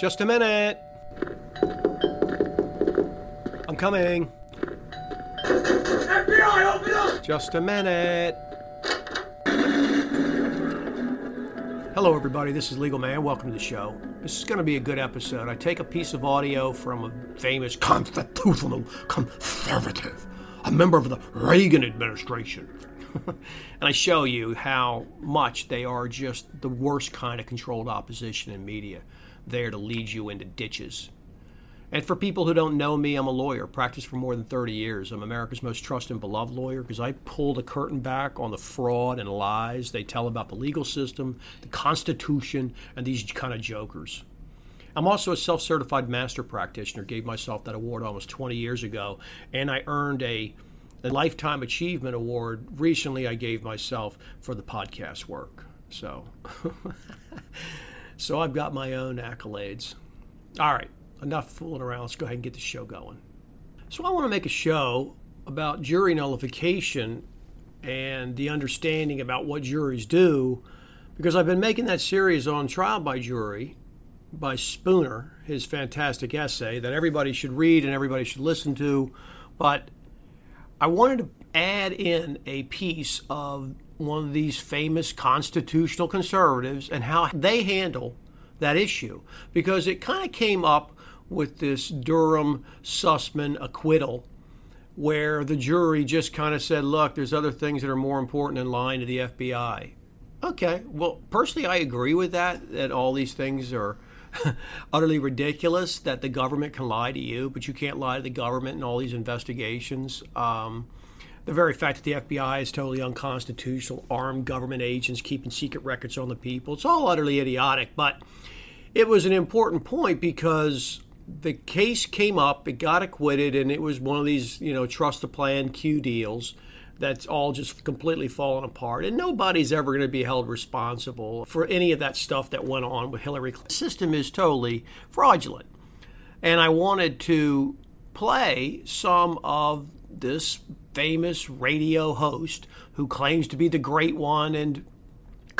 Just a minute. I'm coming. FBI, open up! Just a minute. Hello, everybody. This is Legal Man. Welcome to the show. This is going to be a good episode. I take a piece of audio from a famous constitutional conservative, a member of the Reagan administration. and I show you how much they are just the worst kind of controlled opposition in media, there to lead you into ditches. And for people who don't know me, I'm a lawyer, practiced for more than 30 years. I'm America's most trusted and beloved lawyer because I pull the curtain back on the fraud and lies they tell about the legal system, the Constitution, and these kind of jokers. I'm also a self certified master practitioner, gave myself that award almost 20 years ago, and I earned a, a Lifetime Achievement Award recently I gave myself for the podcast work. So, so I've got my own accolades. All right enough fooling around. Let's go ahead and get the show going. So, I want to make a show about jury nullification and the understanding about what juries do because I've been making that series on trial by jury by Spooner, his fantastic essay that everybody should read and everybody should listen to. But I wanted to add in a piece of one of these famous constitutional conservatives and how they handle that issue because it kind of came up with this Durham Sussmann acquittal, where the jury just kind of said, look, there's other things that are more important in line to the FBI. Okay, well, personally, I agree with that, that all these things are utterly ridiculous, that the government can lie to you, but you can't lie to the government in all these investigations. Um, the very fact that the FBI is totally unconstitutional, armed government agents keeping secret records on the people, it's all utterly idiotic. But it was an important point because the case came up, it got acquitted, and it was one of these, you know, trust the plan Q deals that's all just completely fallen apart. And nobody's ever going to be held responsible for any of that stuff that went on with Hillary. Clinton. The system is totally fraudulent. And I wanted to play some of this famous radio host who claims to be the great one and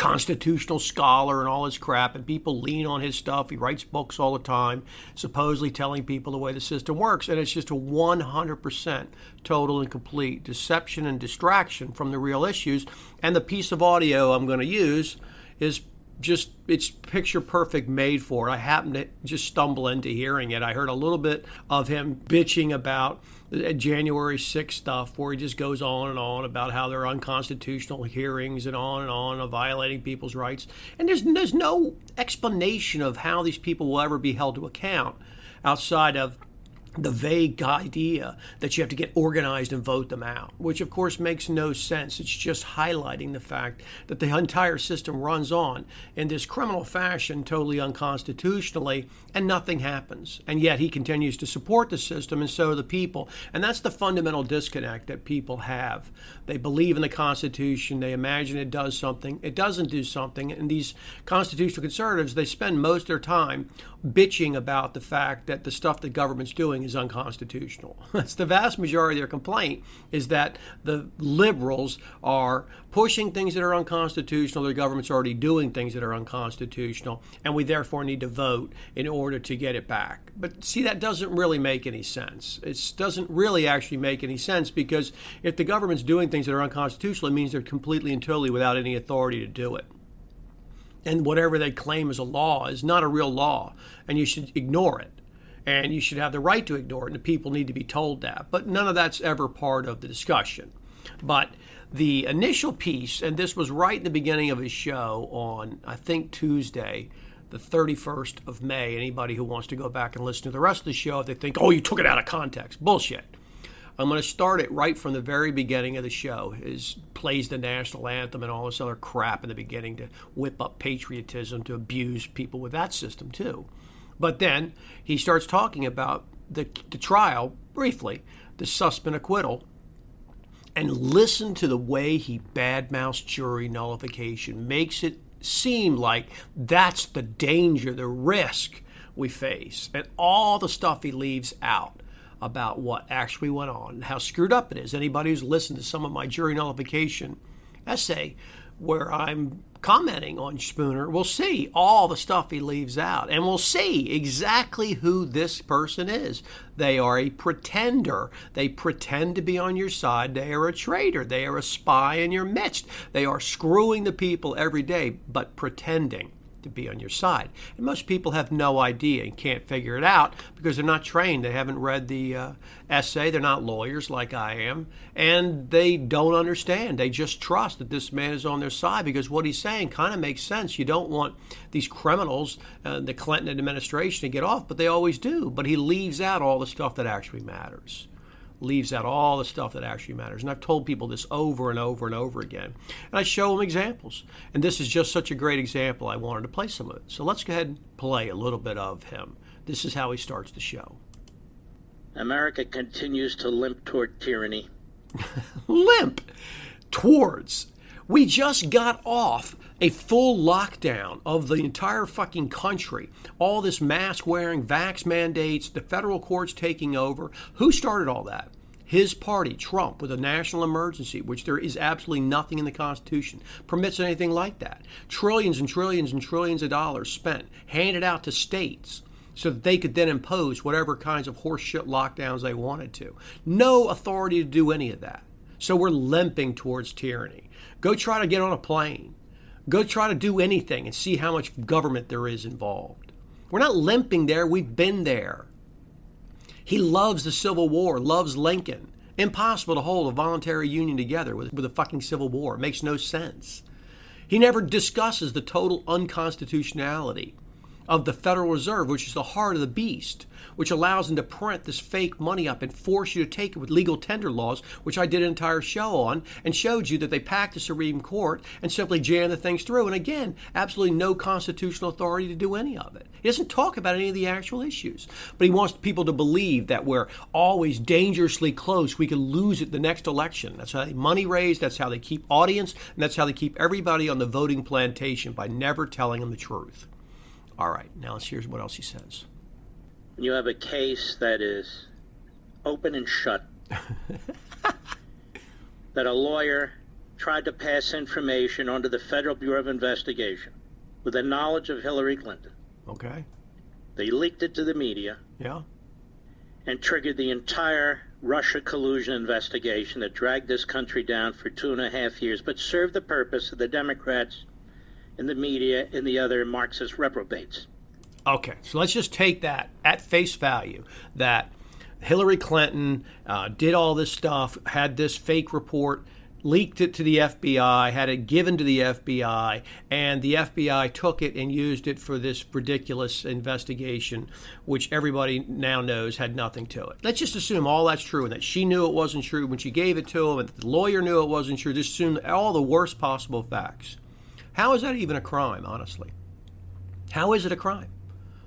constitutional scholar and all his crap, and people lean on his stuff. He writes books all the time, supposedly telling people the way the system works. And it's just a 100% total and complete deception and distraction from the real issues. And the piece of audio I'm going to use is just it's picture perfect made for it. I happened to just stumble into hearing it. I heard a little bit of him bitching about January 6th stuff where he just goes on and on about how there are unconstitutional hearings and on and on of violating people's rights. And there's, there's no explanation of how these people will ever be held to account outside of the vague idea that you have to get organized and vote them out, which of course makes no sense. It's just highlighting the fact that the entire system runs on in this criminal fashion, totally unconstitutionally, and nothing happens. And yet he continues to support the system, and so the people. And that's the fundamental disconnect that people have. They believe in the Constitution, they imagine it does something, it doesn't do something. And these constitutional conservatives, they spend most of their time bitching about the fact that the stuff the government's doing is unconstitutional. That's the vast majority of their complaint is that the liberals are pushing things that are unconstitutional, the government's already doing things that are unconstitutional, and we therefore need to vote in order to get it back. But see, that doesn't really make any sense. It doesn't really actually make any sense because if the government's doing things that are unconstitutional, it means they're completely and totally without any authority to do it and whatever they claim as a law is not a real law, and you should ignore it. And you should have the right to ignore it, and the people need to be told that. But none of that's ever part of the discussion. But the initial piece, and this was right in the beginning of his show on, I think, Tuesday, the 31st of May. Anybody who wants to go back and listen to the rest of the show, if they think, oh, you took it out of context, bullshit. I'm going to start it right from the very beginning of the show. Is plays the national anthem and all this other crap in the beginning to whip up patriotism to abuse people with that system too. But then he starts talking about the, the trial briefly, the Sussmann acquittal, and listen to the way he badmouths jury nullification, makes it seem like that's the danger, the risk we face, and all the stuff he leaves out about what actually went on how screwed up it is. Anybody who's listened to some of my jury nullification essay where I'm commenting on Spooner we'll see all the stuff he leaves out and we'll see exactly who this person is. They are a pretender. They pretend to be on your side. They are a traitor. They are a spy in your midst. They are screwing the people every day, but pretending to be on your side. And most people have no idea and can't figure it out because they're not trained. They haven't read the uh, essay. They're not lawyers like I am. And they don't understand. They just trust that this man is on their side because what he's saying kind of makes sense. You don't want these criminals, uh, the Clinton administration, to get off, but they always do. But he leaves out all the stuff that actually matters leaves out all the stuff that actually matters. And I've told people this over and over and over again. And I show them examples. And this is just such a great example. I wanted to play some of it. So let's go ahead and play a little bit of him. This is how he starts the show. America continues to limp toward tyranny. limp towards. We just got off a full lockdown of the entire fucking country. All this mask wearing, vax mandates, the federal courts taking over. Who started all that? His party, Trump, with a national emergency, which there is absolutely nothing in the Constitution, permits anything like that. Trillions and trillions and trillions of dollars spent, handed out to states so that they could then impose whatever kinds of horseshit lockdowns they wanted to. No authority to do any of that. So we're limping towards tyranny. Go try to get on a plane. Go try to do anything and see how much government there is involved. We're not limping there, we've been there. He loves the Civil War, loves Lincoln. Impossible to hold a voluntary union together with, with a fucking Civil War. It makes no sense. He never discusses the total unconstitutionality of the Federal Reserve, which is the heart of the beast, which allows them to print this fake money up and force you to take it with legal tender laws, which I did an entire show on and showed you that they packed the Supreme Court and simply jammed the things through. And again, absolutely no constitutional authority to do any of it. He doesn't talk about any of the actual issues, but he wants people to believe that we're always dangerously close. We could lose it the next election. That's how they money raise. That's how they keep audience, and that's how they keep everybody on the voting plantation by never telling them the truth. All right, now let's hear what else he says. You have a case that is open and shut. that a lawyer tried to pass information onto the Federal Bureau of Investigation with the knowledge of Hillary Clinton. Okay. They leaked it to the media. Yeah. And triggered the entire Russia collusion investigation that dragged this country down for two and a half years, but served the purpose of the Democrats in the media and the other Marxist reprobates. Okay, so let's just take that at face value that Hillary Clinton uh, did all this stuff, had this fake report, leaked it to the FBI, had it given to the FBI, and the FBI took it and used it for this ridiculous investigation, which everybody now knows had nothing to it. Let's just assume all that's true and that she knew it wasn't true when she gave it to him, and the lawyer knew it wasn't true. Just assume all the worst possible facts. How is that even a crime, honestly? How is it a crime?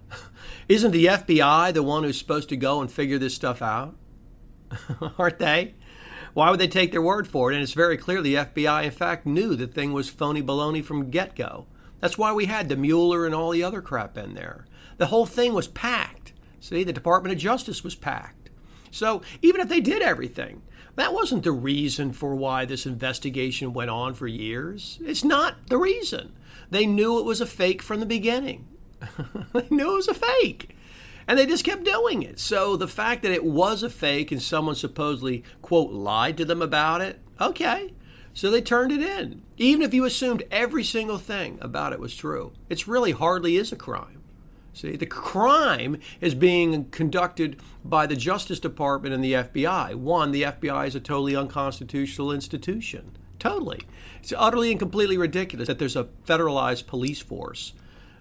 Isn't the FBI the one who's supposed to go and figure this stuff out? Aren't they? Why would they take their word for it? And it's very clear the FBI, in fact, knew the thing was phony baloney from get go. That's why we had the Mueller and all the other crap in there. The whole thing was packed. See, the Department of Justice was packed. So even if they did everything, that wasn't the reason for why this investigation went on for years. It's not the reason. They knew it was a fake from the beginning. they knew it was a fake. And they just kept doing it. So the fact that it was a fake and someone supposedly, quote, lied to them about it, okay. So they turned it in. Even if you assumed every single thing about it was true, it's really hardly is a crime. See, the crime is being conducted by the Justice Department and the FBI. One, the FBI is a totally unconstitutional institution. Totally. It's utterly and completely ridiculous that there's a federalized police force.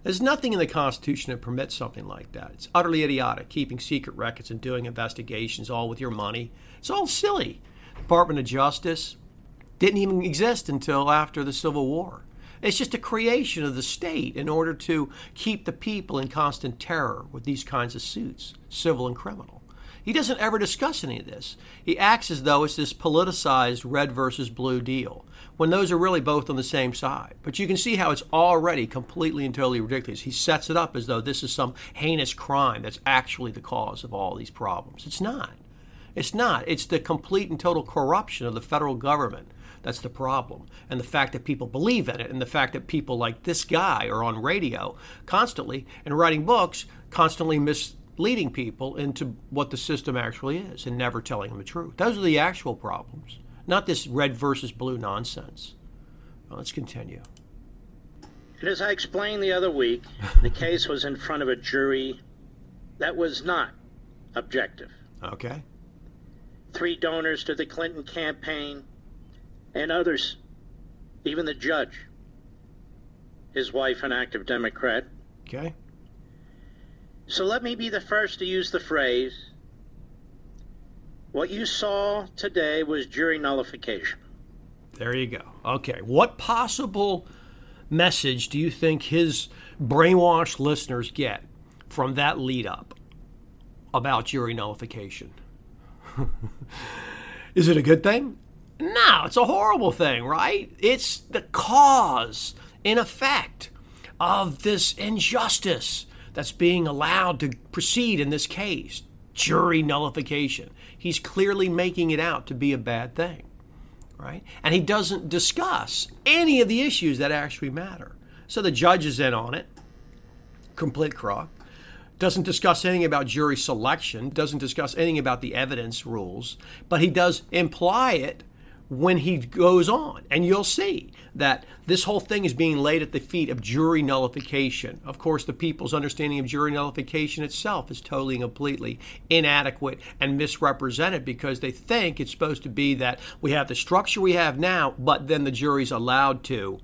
There's nothing in the Constitution that permits something like that. It's utterly idiotic, keeping secret records and doing investigations all with your money. It's all silly. Department of Justice didn't even exist until after the Civil War. It's just a creation of the state in order to keep the people in constant terror with these kinds of suits, civil and criminal. He doesn't ever discuss any of this. He acts as though it's this politicized red versus blue deal, when those are really both on the same side. But you can see how it's already completely and totally ridiculous. He sets it up as though this is some heinous crime that's actually the cause of all these problems. It's not. It's not. It's the complete and total corruption of the federal government that's the problem. And the fact that people believe in it, and the fact that people like this guy are on radio constantly and writing books, constantly misleading people into what the system actually is and never telling them the truth. Those are the actual problems, not this red versus blue nonsense. Well, let's continue. And as I explained the other week, the case was in front of a jury that was not objective. Okay. Three donors to the Clinton campaign and others, even the judge, his wife, an active Democrat. Okay. So let me be the first to use the phrase what you saw today was jury nullification. There you go. Okay. What possible message do you think his brainwashed listeners get from that lead up about jury nullification? Is it a good thing? No, it's a horrible thing, right? It's the cause, in effect, of this injustice that's being allowed to proceed in this case jury nullification. He's clearly making it out to be a bad thing, right? And he doesn't discuss any of the issues that actually matter. So the judge is in on it, complete crock doesn't discuss anything about jury selection, doesn't discuss anything about the evidence rules, but he does imply it when he goes on. And you'll see that this whole thing is being laid at the feet of jury nullification. Of course, the people's understanding of jury nullification itself is totally and completely inadequate and misrepresented because they think it's supposed to be that we have the structure we have now, but then the jury's allowed to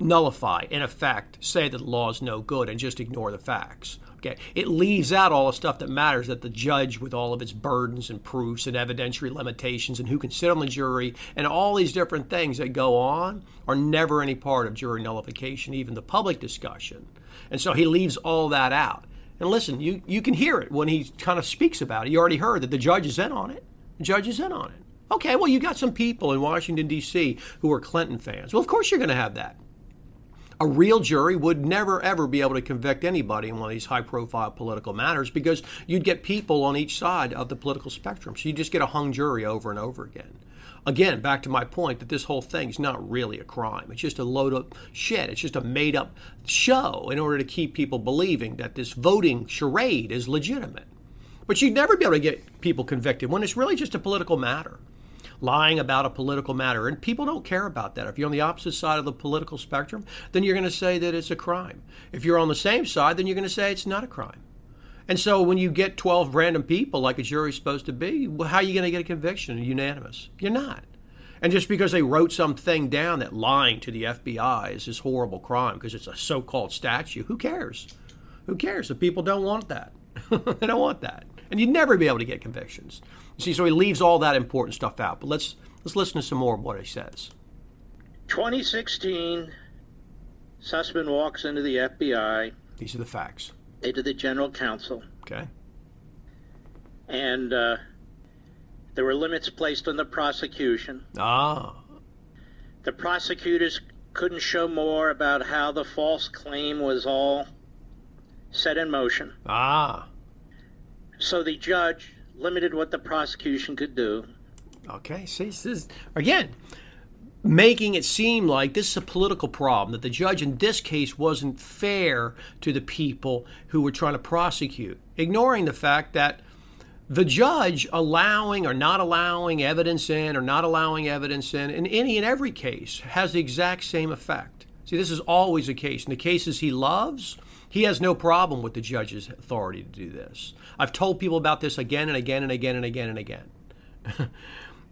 nullify, in effect, say that the law is no good and just ignore the facts. Okay. It leaves out all the stuff that matters that the judge, with all of its burdens and proofs and evidentiary limitations and who can sit on the jury and all these different things that go on, are never any part of jury nullification, even the public discussion. And so he leaves all that out. And listen, you, you can hear it when he kind of speaks about it. You already heard that the judge is in on it. The judge is in on it. Okay, well, you got some people in Washington, D.C. who are Clinton fans. Well, of course you're going to have that a real jury would never ever be able to convict anybody in one of these high profile political matters because you'd get people on each side of the political spectrum. So you just get a hung jury over and over again. Again, back to my point that this whole thing is not really a crime. It's just a load of shit. It's just a made up show in order to keep people believing that this voting charade is legitimate. But you'd never be able to get people convicted when it's really just a political matter lying about a political matter. And people don't care about that. If you're on the opposite side of the political spectrum, then you're going to say that it's a crime. If you're on the same side, then you're going to say it's not a crime. And so when you get 12 random people like a jury's supposed to be, well, how are you going to get a conviction unanimous? You're not. And just because they wrote something down that lying to the FBI is this horrible crime because it's a so called statute, who cares? Who cares? The people don't want that. they don't want that. And you'd never be able to get convictions. See, so he leaves all that important stuff out. But let's let's listen to some more of what he says. 2016, Sussmann walks into the FBI. These are the facts. Into the general counsel. Okay. And uh, there were limits placed on the prosecution. Ah. The prosecutors couldn't show more about how the false claim was all set in motion. Ah. So the judge limited what the prosecution could do. Okay, see, this is, again, making it seem like this is a political problem, that the judge in this case wasn't fair to the people who were trying to prosecute, ignoring the fact that the judge allowing or not allowing evidence in or not allowing evidence in, in any and every case, has the exact same effect. See, this is always the case. In the cases he loves, he has no problem with the judge's authority to do this. I've told people about this again and again and again and again and again.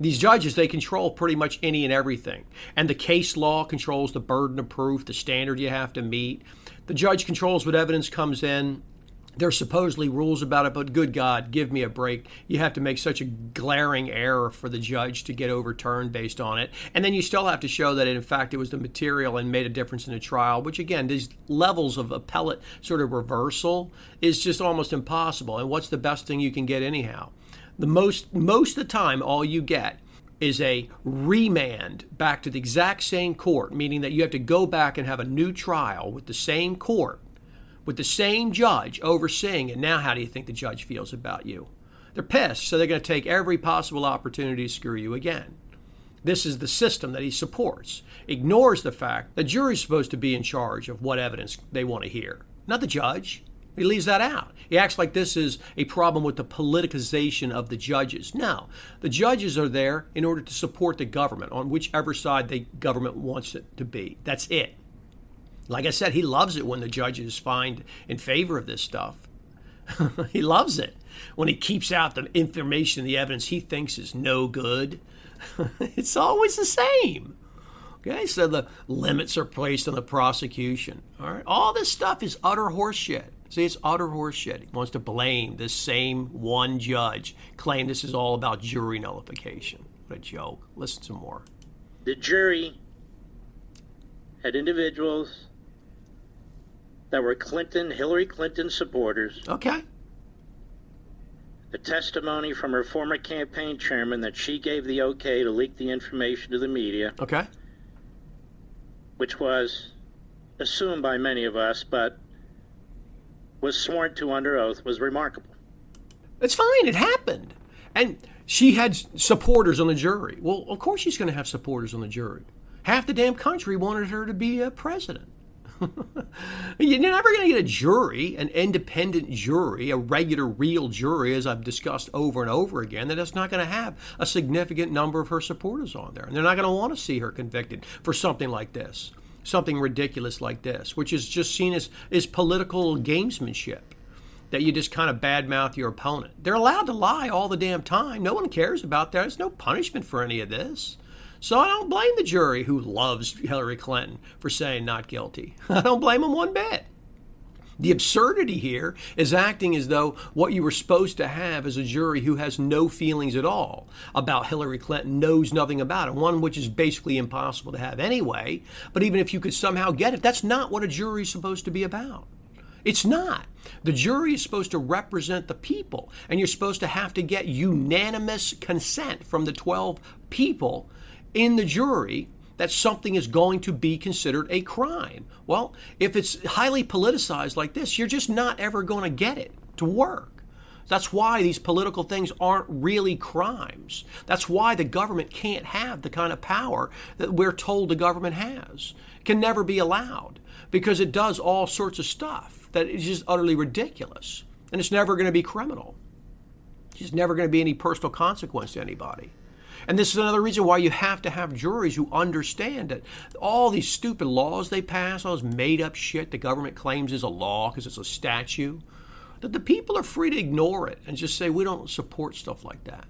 These judges, they control pretty much any and everything. And the case law controls the burden of proof, the standard you have to meet. The judge controls what evidence comes in there's supposedly rules about it, but good God, give me a break. You have to make such a glaring error for the judge to get overturned based on it. And then you still have to show that, in fact, it was the material and made a difference in the trial, which, again, these levels of appellate sort of reversal is just almost impossible. And what's the best thing you can get, anyhow? The most, most of the time, all you get is a remand back to the exact same court, meaning that you have to go back and have a new trial with the same court with the same judge overseeing it. Now, how do you think the judge feels about you? They're pissed, so they're going to take every possible opportunity to screw you again. This is the system that he supports. Ignores the fact the jury's supposed to be in charge of what evidence they want to hear, not the judge. He leaves that out. He acts like this is a problem with the politicization of the judges. No, the judges are there in order to support the government on whichever side the government wants it to be. That's it. Like I said, he loves it when the judges find in favor of this stuff. he loves it when he keeps out the information, the evidence he thinks is no good. it's always the same. Okay, so the limits are placed on the prosecution. All right, all this stuff is utter horseshit. See, it's utter horseshit. He wants to blame this same one judge, claim this is all about jury nullification. What a joke. Listen to more. The jury had individuals that were Clinton, Hillary Clinton supporters. Okay. The testimony from her former campaign chairman that she gave the okay to leak the information to the media. Okay. Which was assumed by many of us, but was sworn to under oath, was remarkable. It's fine. It happened. And she had supporters on the jury. Well, of course she's going to have supporters on the jury. Half the damn country wanted her to be a president. You're never going to get a jury, an independent jury, a regular, real jury, as I've discussed over and over again, that is not going to have a significant number of her supporters on there. And they're not going to want to see her convicted for something like this, something ridiculous like this, which is just seen as, as political gamesmanship. That you just kind of badmouth your opponent. They're allowed to lie all the damn time. No one cares about that. There's no punishment for any of this. So I don't blame the jury who loves Hillary Clinton for saying not guilty. I don't blame them one bit. The absurdity here is acting as though what you were supposed to have is a jury who has no feelings at all about Hillary Clinton, knows nothing about it, one which is basically impossible to have anyway. But even if you could somehow get it, that's not what a jury is supposed to be about. It's not. The jury is supposed to represent the people, and you're supposed to have to get unanimous consent from the 12 people in the jury that something is going to be considered a crime. Well, if it's highly politicized like this, you're just not ever going to get it to work. That's why these political things aren't really crimes. That's why the government can't have the kind of power that we're told the government has. Can never be allowed because it does all sorts of stuff that is just utterly ridiculous. And it's never going to be criminal. There's never going to be any personal consequence to anybody. And this is another reason why you have to have juries who understand that all these stupid laws they pass, all this made up shit the government claims is a law because it's a statute, that the people are free to ignore it and just say, we don't support stuff like that.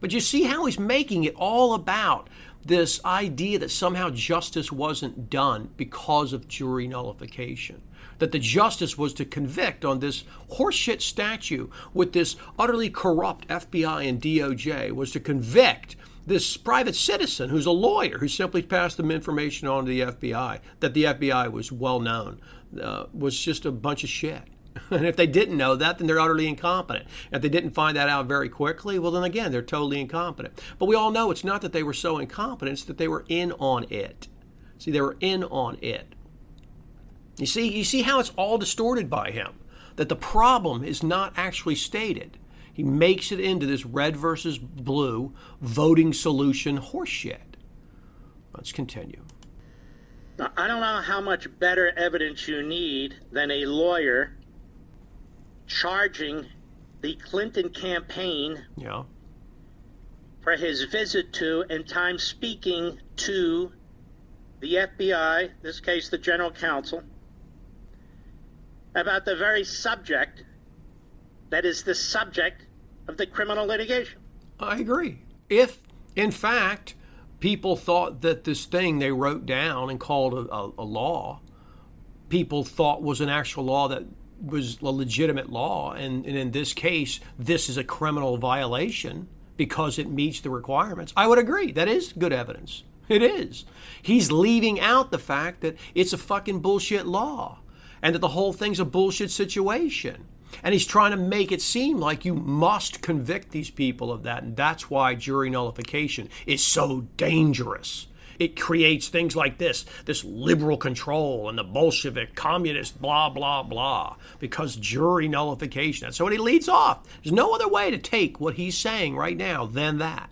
But you see how he's making it all about this idea that somehow justice wasn't done because of jury nullification. That the justice was to convict on this horseshit statute with this utterly corrupt FBI and DOJ, was to convict this private citizen who's a lawyer who simply passed them information on to the FBI that the FBI was well known uh, was just a bunch of shit. And if they didn't know that, then they're utterly incompetent. If they didn't find that out very quickly, well, then again, they're totally incompetent. But we all know it's not that they were so incompetent, it's that they were in on it. See, they were in on it. You see, you see how it's all distorted by him. That the problem is not actually stated. He makes it into this red versus blue voting solution horseshit. Let's continue. Now, I don't know how much better evidence you need than a lawyer charging the Clinton campaign yeah. for his visit to and time speaking to the FBI, this case the general counsel, about the very subject that is the subject of the criminal litigation. I agree. If, in fact, people thought that this thing they wrote down and called a, a, a law, people thought was an actual law that was a legitimate law, and, and in this case, this is a criminal violation because it meets the requirements, I would agree. That is good evidence. It is. He's leaving out the fact that it's a fucking bullshit law and that the whole thing's a bullshit situation. And he's trying to make it seem like you must convict these people of that. And that's why jury nullification is so dangerous. It creates things like this this liberal control and the Bolshevik, communist, blah, blah, blah, because jury nullification. That's so what he leads off. There's no other way to take what he's saying right now than that.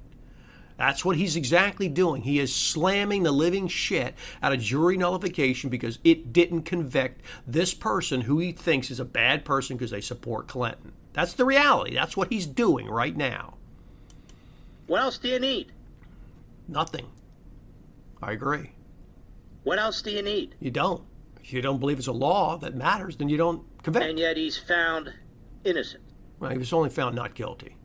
That's what he's exactly doing. He is slamming the living shit out of jury nullification because it didn't convict this person who he thinks is a bad person because they support Clinton. That's the reality. That's what he's doing right now. What else do you need? Nothing. I agree. What else do you need? You don't. If you don't believe it's a law that matters, then you don't convict. And yet he's found innocent. Well, he was only found not guilty.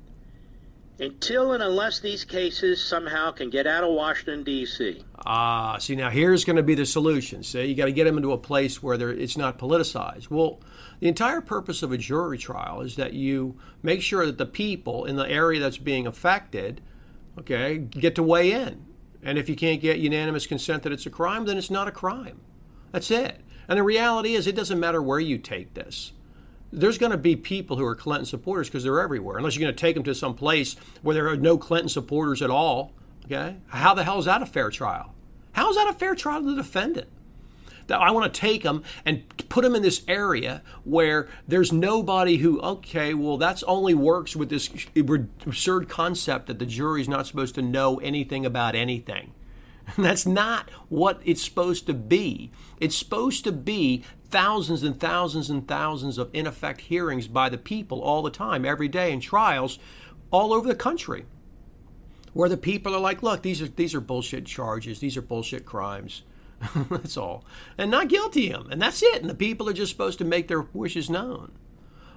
Until and unless these cases somehow can get out of Washington, D.C. Ah, see, now here's going to be the solution. See, you got to get them into a place where it's not politicized. Well, the entire purpose of a jury trial is that you make sure that the people in the area that's being affected, okay, get to weigh in. And if you can't get unanimous consent that it's a crime, then it's not a crime. That's it. And the reality is, it doesn't matter where you take this there's going to be people who are Clinton supporters because they're everywhere. Unless you're going to take them to some place where there are no Clinton supporters at all. Okay, how the hell is that a fair trial? How is that a fair trial to the defendant? That I want to take them and put them in this area where there's nobody who, okay, well, that's only works with this absurd concept that the jury's not supposed to know anything about anything. That's not what it's supposed to be. It's supposed to be thousands and thousands and thousands of in effect hearings by the people all the time, every day, in trials all over the country, where the people are like, look, these are these are bullshit charges, these are bullshit crimes. that's all. And not guilty of them, And that's it. And the people are just supposed to make their wishes known.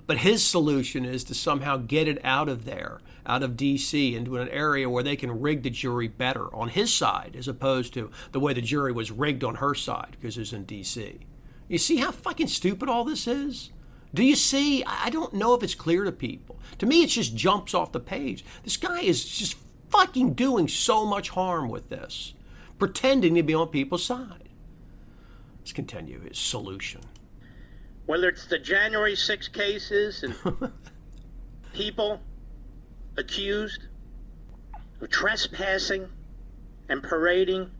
But his solution is to somehow get it out of there, out of D.C., into an area where they can rig the jury better on his side, as opposed to the way the jury was rigged on her side because it's in D.C. You see how fucking stupid all this is? Do you see? I don't know if it's clear to people. To me, it just jumps off the page. This guy is just fucking doing so much harm with this, pretending to be on people's side. Let's continue his solution. Whether it's the January 6 cases and people accused of trespassing and parading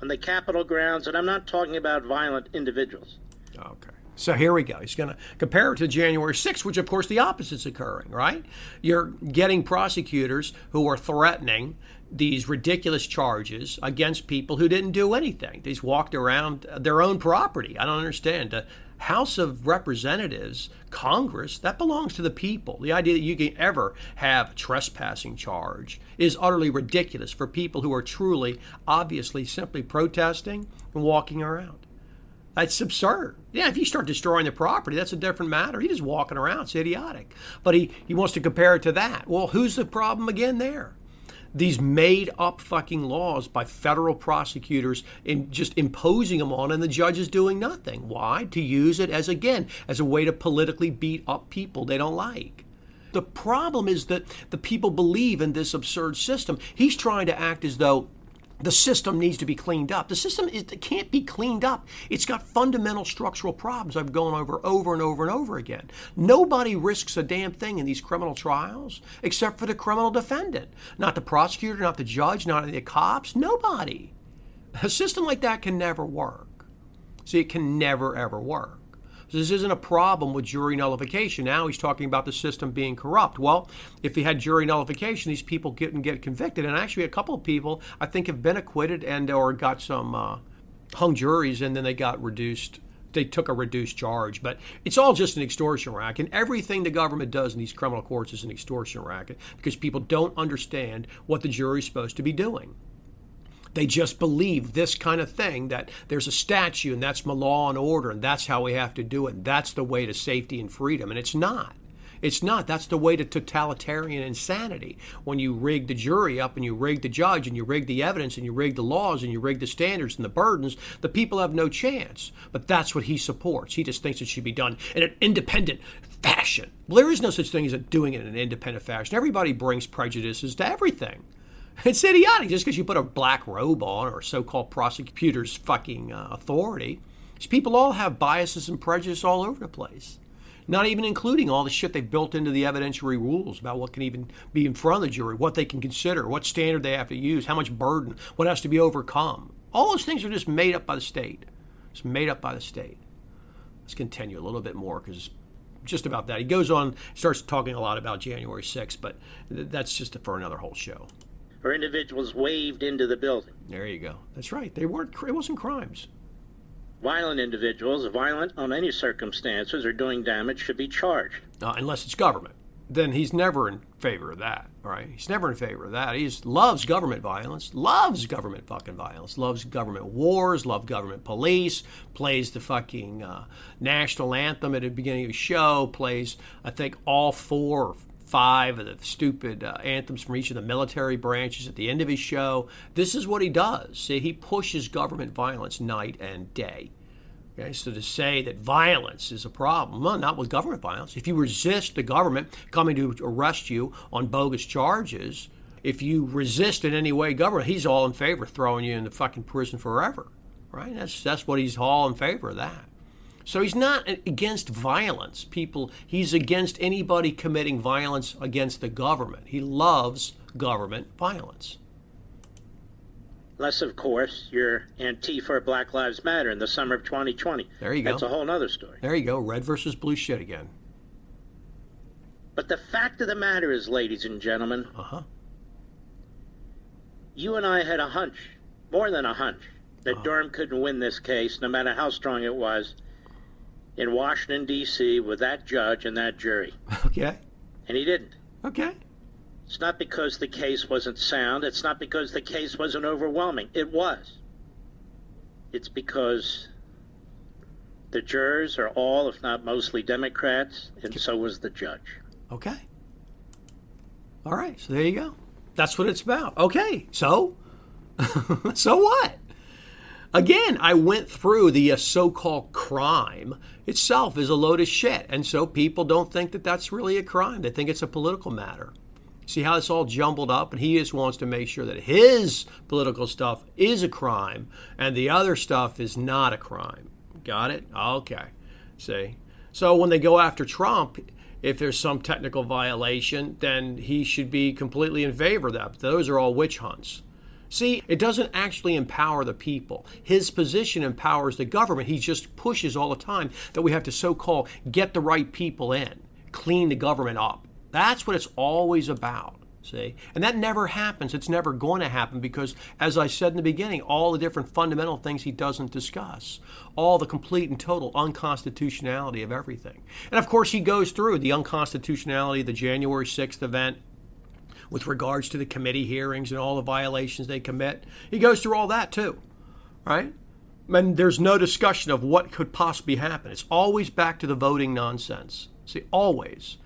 on the Capitol grounds, and I'm not talking about violent individuals. Okay. So here we go. He's going to compare it to January 6th, which of course the opposite's occurring, right? You're getting prosecutors who are threatening these ridiculous charges against people who didn't do anything. These walked around their own property. I don't understand. The House of Representatives, Congress, that belongs to the people. The idea that you can ever have a trespassing charge is utterly ridiculous for people who are truly, obviously, simply protesting and walking around. That's absurd. Yeah, if you start destroying the property, that's a different matter. He's just walking around. It's idiotic. But he, he wants to compare it to that. Well, who's the problem again there? These made up fucking laws by federal prosecutors and just imposing them on and the judges doing nothing. Why? To use it as, again, as a way to politically beat up people they don't like. The problem is that the people believe in this absurd system. He's trying to act as though the system needs to be cleaned up. The system is, can't be cleaned up. It's got fundamental structural problems I've gone over over and over and over again. Nobody risks a damn thing in these criminal trials except for the criminal defendant. Not the prosecutor, not the judge, not the cops, nobody. A system like that can never work. See, it can never, ever work. So this isn't a problem with jury nullification. Now he's talking about the system being corrupt. Well, if he had jury nullification, these people and get convicted. And actually, a couple of people I think have been acquitted and or got some uh, hung juries, and then they got reduced. They took a reduced charge, but it's all just an extortion racket. And everything the government does in these criminal courts is an extortion racket because people don't understand what the jury's supposed to be doing. They just believe this kind of thing that there's a statue and that's my law and order and that's how we have to do it. And that's the way to safety and freedom. And it's not. It's not. That's the way to totalitarian insanity. When you rig the jury up and you rig the judge and you rig the evidence and you rig the laws and you rig the standards and the burdens, the people have no chance. But that's what he supports. He just thinks it should be done in an independent fashion. There is no such thing as doing it in an independent fashion. Everybody brings prejudices to everything. It's idiotic just because you put a black robe on or so called prosecutor's fucking uh, authority. These people all have biases and prejudice all over the place. Not even including all the shit they've built into the evidentiary rules about what can even be in front of the jury, what they can consider, what standard they have to use, how much burden, what has to be overcome. All those things are just made up by the state. It's made up by the state. Let's continue a little bit more because just about that. He goes on, starts talking a lot about January 6th, but that's just for another whole show. Or individuals waved into the building. There you go. That's right. They weren't. It wasn't crimes. Violent individuals, violent on any circumstances, or doing damage should be charged. Uh, unless it's government, then he's never in favor of that. Right? He's never in favor of that. He loves government violence. Loves government fucking violence. Loves government wars. Loves government police. Plays the fucking uh, national anthem at the beginning of the show. Plays, I think, all four five of the stupid uh, anthems from each of the military branches at the end of his show. This is what he does. See, he pushes government violence night and day. Okay, so to say that violence is a problem, well, not with government violence. If you resist the government coming to arrest you on bogus charges, if you resist in any way government, he's all in favor of throwing you in the fucking prison forever. Right? That's that's what he's all in favor of that. So he's not against violence. People, he's against anybody committing violence against the government. He loves government violence. Unless, of course, you're Antifa Black Lives Matter in the summer of 2020. There you go. That's a whole other story. There you go. Red versus blue shit again. But the fact of the matter is, ladies and gentlemen, uh-huh. you and I had a hunch, more than a hunch, that uh-huh. Durham couldn't win this case, no matter how strong it was in Washington, D.C., with that judge and that jury. Okay. And he didn't. Okay. It's not because the case wasn't sound. It's not because the case wasn't overwhelming. It was. It's because the jurors are all, if not mostly, Democrats, and so was the judge. Okay. All right. So there you go. That's what it's about. Okay. So, so what? Again, I went through the uh, so called crime itself is a load of shit. And so people don't think that that's really a crime. They think it's a political matter. See how it's all jumbled up? And he just wants to make sure that his political stuff is a crime and the other stuff is not a crime. Got it? Okay. See? So when they go after Trump, if there's some technical violation, then he should be completely in favor of that. But those are all witch hunts. See, it doesn't actually empower the people. His position empowers the government. He just pushes all the time that we have to so called get the right people in, clean the government up. That's what it's always about. See? And that never happens. It's never going to happen because, as I said in the beginning, all the different fundamental things he doesn't discuss, all the complete and total unconstitutionality of everything. And of course, he goes through the unconstitutionality of the January 6th event, with regards to the committee hearings and all the violations they commit. He goes through all that too, right? And there's no discussion of what could possibly happen. It's always back to the voting nonsense. See, always.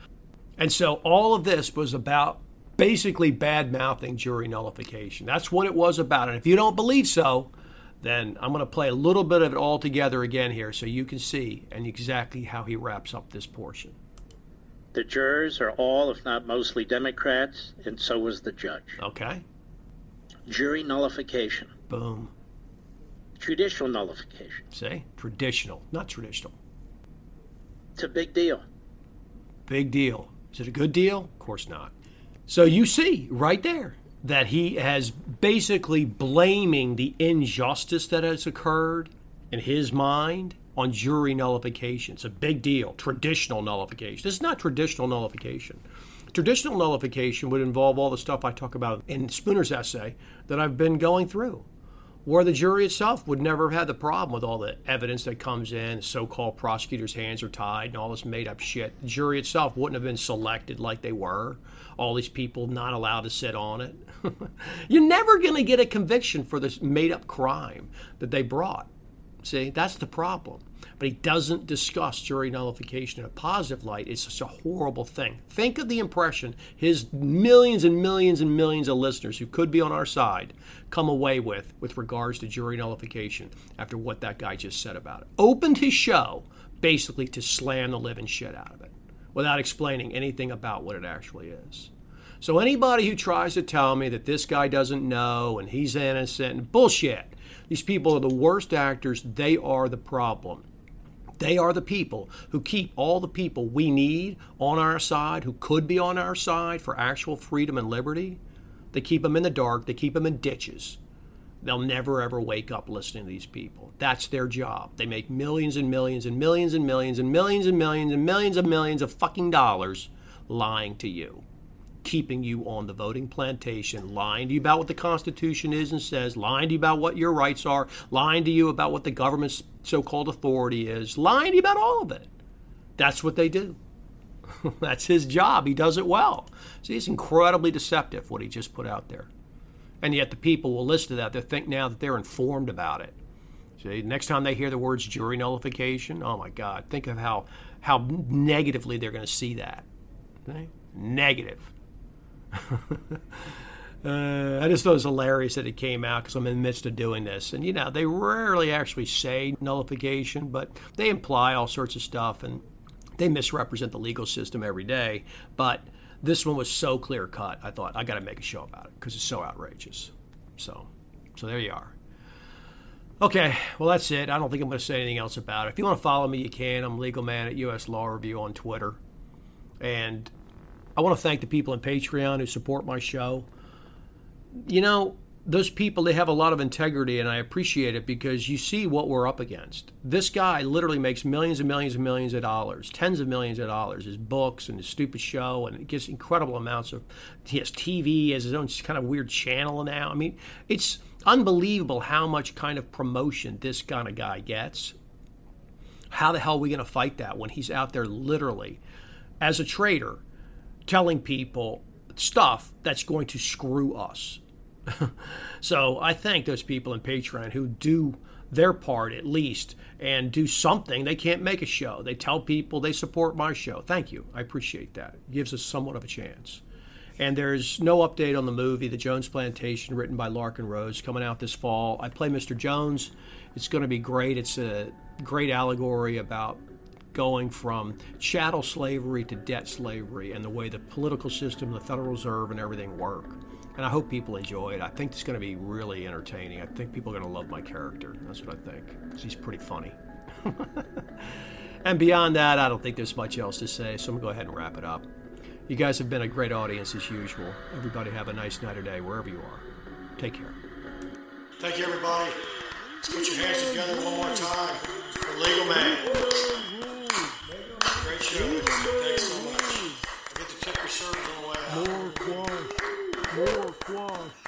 And so all of this was about basically bad mouthing jury nullification. That's what it was about. And if you don't believe so, then I'm going to play a little bit of it all together again here so you can see and exactly how he wraps up this portion. The jurors are all, if not mostly, Democrats, and so was the judge. Okay. Jury nullification. Boom. Judicial nullification. Say, traditional, not traditional. It's a big deal. Big deal. Is it a good deal? Of course not. So you see right there that he has basically blaming the injustice that has occurred in his mind on jury nullification. It's a big deal. Traditional nullification. This is not traditional nullification. Traditional nullification would involve all the stuff I talk about in Spooner's essay that I've been going through, where the jury itself would never have had the problem with all the evidence that comes in, so called prosecutors' hands are tied, and all this made up shit. The jury itself wouldn't have been selected like they were. All these people not allowed to sit on it. You're never going to get a conviction for this made up crime that they brought. See, that's the problem but he doesn't discuss jury nullification in a positive light. It's such a horrible thing. Think of the impression his millions and millions and millions of listeners who could be on our side come away with with regards to jury nullification after what that guy just said about it. Opened his show basically to slam the living shit out of it without explaining anything about what it actually is. So anybody who tries to tell me that this guy doesn't know and he's innocent, bullshit. These people are the worst actors. They are the problem. They are the people who keep all the people we need on our side, who could be on our side for actual freedom and liberty. They keep them in the dark, they keep them in ditches. They'll never ever wake up listening to these people. That's their job. They make millions and millions and millions and millions and millions and millions and millions and millions of fucking dollars lying to you keeping you on the voting plantation, lying to you about what the Constitution is and says, lying to you about what your rights are, lying to you about what the government's so called authority is, lying about all of it. That's what they do. That's his job. He does it well. See, it's incredibly deceptive what he just put out there. And yet the people will listen to that. They think now that they're informed about it. See, next time they hear the words jury nullification, oh my God, think of how how negatively they're going to see that. Negative. uh, I just thought it was hilarious that it came out because I'm in the midst of doing this. And, you know, they rarely actually say nullification, but they imply all sorts of stuff and they misrepresent the legal system every day. But this one was so clear cut, I thought, I got to make a show about it because it's so outrageous. So, so there you are. Okay, well, that's it. I don't think I'm going to say anything else about it. If you want to follow me, you can. I'm Legal Man at US Law Review on Twitter. And I want to thank the people in Patreon who support my show. You know, those people, they have a lot of integrity, and I appreciate it because you see what we're up against. This guy literally makes millions and millions and millions of dollars, tens of millions of dollars, his books and his stupid show, and it gets incredible amounts of. He has TV, he has his own kind of weird channel now. I mean, it's unbelievable how much kind of promotion this kind of guy gets. How the hell are we going to fight that when he's out there literally, as a traitor telling people stuff that's going to screw us. so I thank those people in Patreon who do their part at least and do something. They can't make a show. They tell people they support my show. Thank you. I appreciate that. It gives us somewhat of a chance. And there's no update on the movie, The Jones Plantation, written by Larken Rose, coming out this fall. I play Mr. Jones. It's going to be great. It's a great allegory about going from chattel slavery to debt slavery and the way the political system, the Federal Reserve, and everything work. And I hope people enjoy it. I think it's going to be really entertaining. I think people are going to love my character. That's what I think. He's pretty funny. and beyond that, I don't think there's much else to say, so I'm going to go ahead and wrap it up. You guys have been a great audience as usual. Everybody have a nice night or day wherever you are. Take care. Thank you, everybody. Let's put your hands together one more time for Legal Man. Great show. Thanks so much. I get to tip your servers on the way out. More quash. More quash.